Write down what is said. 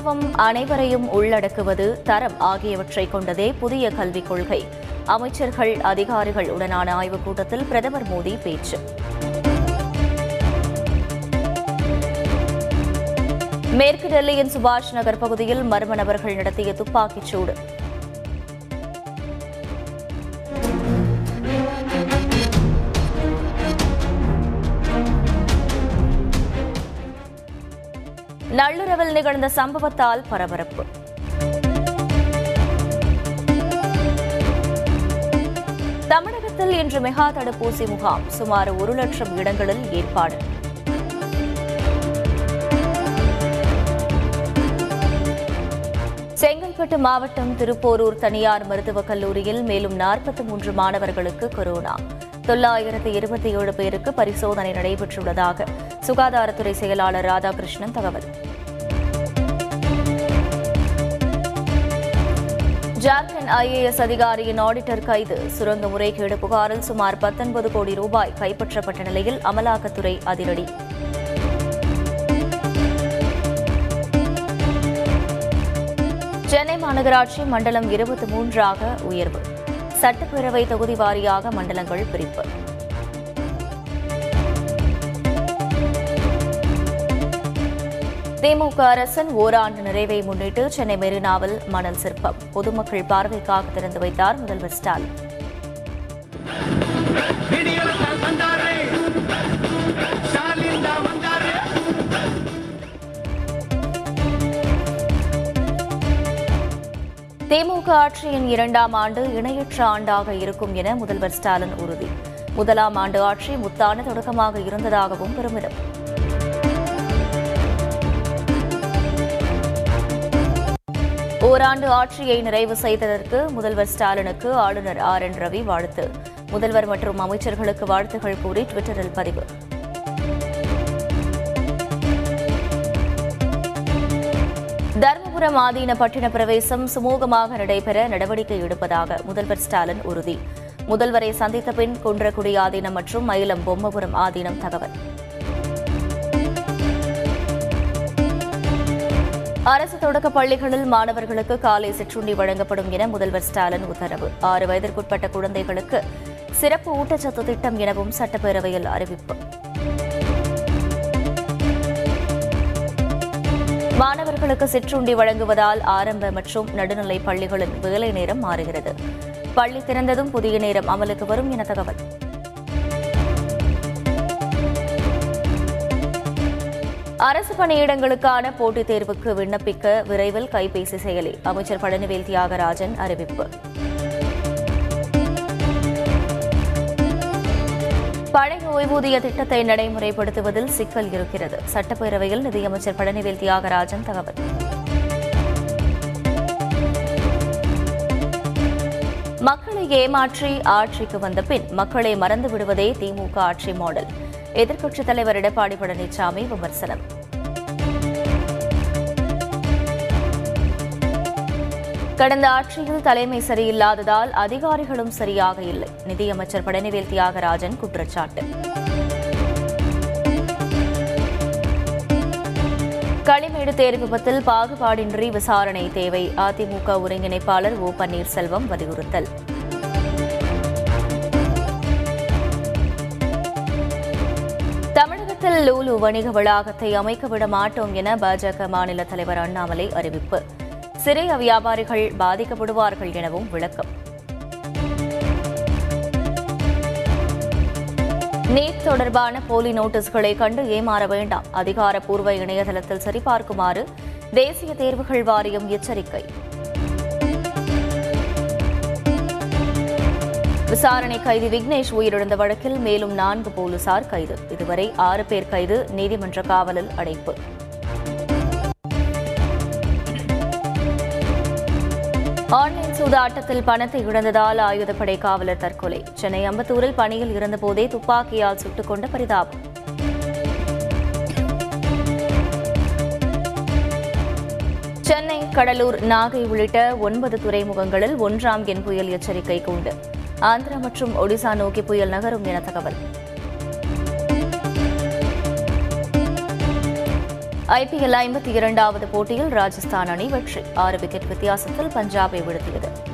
சமத்துவம் அனைவரையும் உள்ளடக்குவது தரம் ஆகியவற்றை கொண்டதே புதிய கல்விக் கொள்கை. அமைச்சர்கள் அதிகாரிகள் உடனான ஆய்வுக் கூட்டத்தில் பிரதமர் மோடி பேச்சு. மேற்கு டெல்லியின் சுபாஷ் நகர் பகுதியில் மர்ம நபர்கள் நடத்திய துப்பாக்கிச் நள்ளிரவில் நிகழ்ந்த சம்பவத்தால் பரபரப்பு. தமிழகத்தில் இன்று மெகா தடுப்பூசி முகாம். சுமார் ஒரு லட்சம் இடங்களில் ஏற்பாடு. செங்கல்பட்டு மாவட்டம் திருப்போரூர் தனியார் மருத்துவக் கல்லூரியில் மேலும் நாற்பத்தி மூன்று மாணவர்களுக்கு கொரோனா. தொள்ளாயிரத்து இருபத்தி ஏழு பேருக்கு பரிசோதனை நடைபெற்றுள்ளதாக சுகாதாரத்துறை செயலாளர் ராதாகிருஷ்ணன் தகவல். ஜார்க்கண்ட் ஐஏஎஸ் அதிகாரியின் ஆடிட்டர் கைது. சுரங்க முறைகேடு புகாரில் சுமார் பத்தொன்பது கோடி ரூபாய் கைப்பற்றப்பட்ட நிலையில் அமலாக்கத்துறை அதிரடி. சென்னை மாநகராட்சி மண்டலம் இருபத்தி மூன்றாக உயர்வு. சட்டப்பேரவை தொகுதி வாரியாக மண்டலங்கள் பிரிப்பு. திமுக அரசின் ஓராண்டு நிறைவை முன்னிட்டு சென்னை மெரினாவில் மணல் சிற்பம். பொதுமக்கள் பார்வைக்காக திறந்து வைத்தார் முதல்வர் ஸ்டாலின். திமுக ஆட்சியின் இரண்டாம் ஆண்டு இணையற்ற ஆண்டாக இருக்கும் என முதல்வர் ஸ்டாலின் உறுதி. முதலாம் ஆண்டு ஆட்சி முத்தான தொடக்கமாக இருந்ததாகவும் பெருமிதம். ஓராண்டு ஆட்சியை நிறைவு செய்ததற்கு முதல்வர் ஸ்டாலினுக்கு ஆளுநர் ஆர். என். ரவி வாழ்த்து. முதல்வர் மற்றும் அமைச்சர்களுக்கு வாழ்த்துகள் கூறி டுவிட்டரில் பதிவு. தருமபுரம் ஆதீன பட்டின பிரவேசம் சுமூகமாக நடைபெற நடவடிக்கை எடுப்பதாக முதல்வர் ஸ்டாலின் உறுதி. முதல்வரை சந்தித்த பின் குன்றக்குடி ஆதீனம் மற்றும் மயிலம் பொம்மபுரம் ஆதீனம் தகவல். அரசு தொடக்க பள்ளிகளில் மாணவர்களுக்கு காலை சிற்றுண்டி வழங்கப்படும் என முதல்வர் ஸ்டாலின் உத்தரவு. ஆறு வயதிற்குட்பட்ட குழந்தைகளுக்கு சிறப்பு ஊட்டச்சத்து திட்டம் எனவும் சட்டப்பேரவையில் அறிவிப்பு. மாணவர்களுக்கு சிற்றுண்டி வழங்குவதால் ஆரம்ப மற்றும் நடுநிலை பள்ளிகளின் வேலை நேரம் மாறுகிறது. பள்ளி திறந்ததும் புதிய நேரம் அமலுக்கு வரும் என தகவல். அரசு பணியிடங்களுக்கான போட்டித் தேர்வுக்கு விண்ணப்பிக்க விரைவில் கைபேசி செயலி. அமைச்சர் பழனிவேல் தியாகராஜன் அறிவிப்பு. பழைய ஓய்வூதிய திட்டத்தை நடைமுறைப்படுத்துவதில் சிக்கல் இருக்கிறது. சட்டப்பேரவையில் நிதியமைச்சர் பழனிவேல் தியாகராஜன் தகவல். மக்களை ஏமாற்றி ஆட்சிக்கு வந்த பின் மக்களை மறந்து விடுவதே திமுக ஆட்சி மாடல். எதிர்க்கட்சித் தலைவர் எடப்பாடி பழனிசாமி விமர்சனம். கடந்த ஆட்சியில் தலைமை சரியில்லாததால் அதிகாரிகளும் சரியாக இல்லை. நிதியமைச்சர் பழனிவேல் தியாகராஜன் குற்றச்சாட்டு. களிமேடு தேர்வு விபத்தில் பாகுபாடின்றி விசாரணை தேவை. அதிமுக ஒருங்கிணைப்பாளர் ஓ பன்னீர்செல்வம் வலியுறுத்தல். தமிழகத்தில் லூலு வணிக வளாகத்தை அமைக்க விட மாட்டோம் என பாஜக மாநில தலைவர் அண்ணாமலை அறிவிப்பு. சிறிய வியாபாரிகள் பாதிக்கப்படுவார்கள் எனவும் விளக்கம். நீட் தொடர்பான போலி நோட்டீஸ்களை கண்டு ஏமாற வேண்டாம். அதிகாரப்பூர்வ இணையதளத்தில் சரிபார்க்குமாறு தேசிய தேர்வுகள் வாரியம் எச்சரிக்கை. விசாரணை கைதி விக்னேஷ் உயிரிழந்த வழக்கில் மேலும் நான்கு போலீசார் கைது. இதுவரை ஆறு பேர் கைது நீதிமன்ற காவலில் அடைப்பு. ஆன்லைன் சூதாட்டத்தில் பணத்தை இழந்ததால் ஆயுதப்படை காவலர் தற்கொலை. சென்னை அம்பத்தூரில் பணியில் இருந்தபோதே துப்பாக்கியால் சுட்டுக் கொண்ட பரிதாபம். சென்னை கடலூர் நாகை உள்ளிட்ட ஒன்பது துறைமுகங்களில் ஒன்றாம் எண் புயல் எச்சரிக்கை கூண்டு. ஆந்திரா மற்றும் ஒடிசா நோக்கி புயல் நகரும் என தகவல். ஐபிஎல் ஐம்பத்தி இரண்டாவது போட்டியில் ராஜஸ்தான் அணி வெற்றி. ஆறு விக்கெட் வித்தியாசத்தில் பஞ்சாபை வீழ்த்தியது.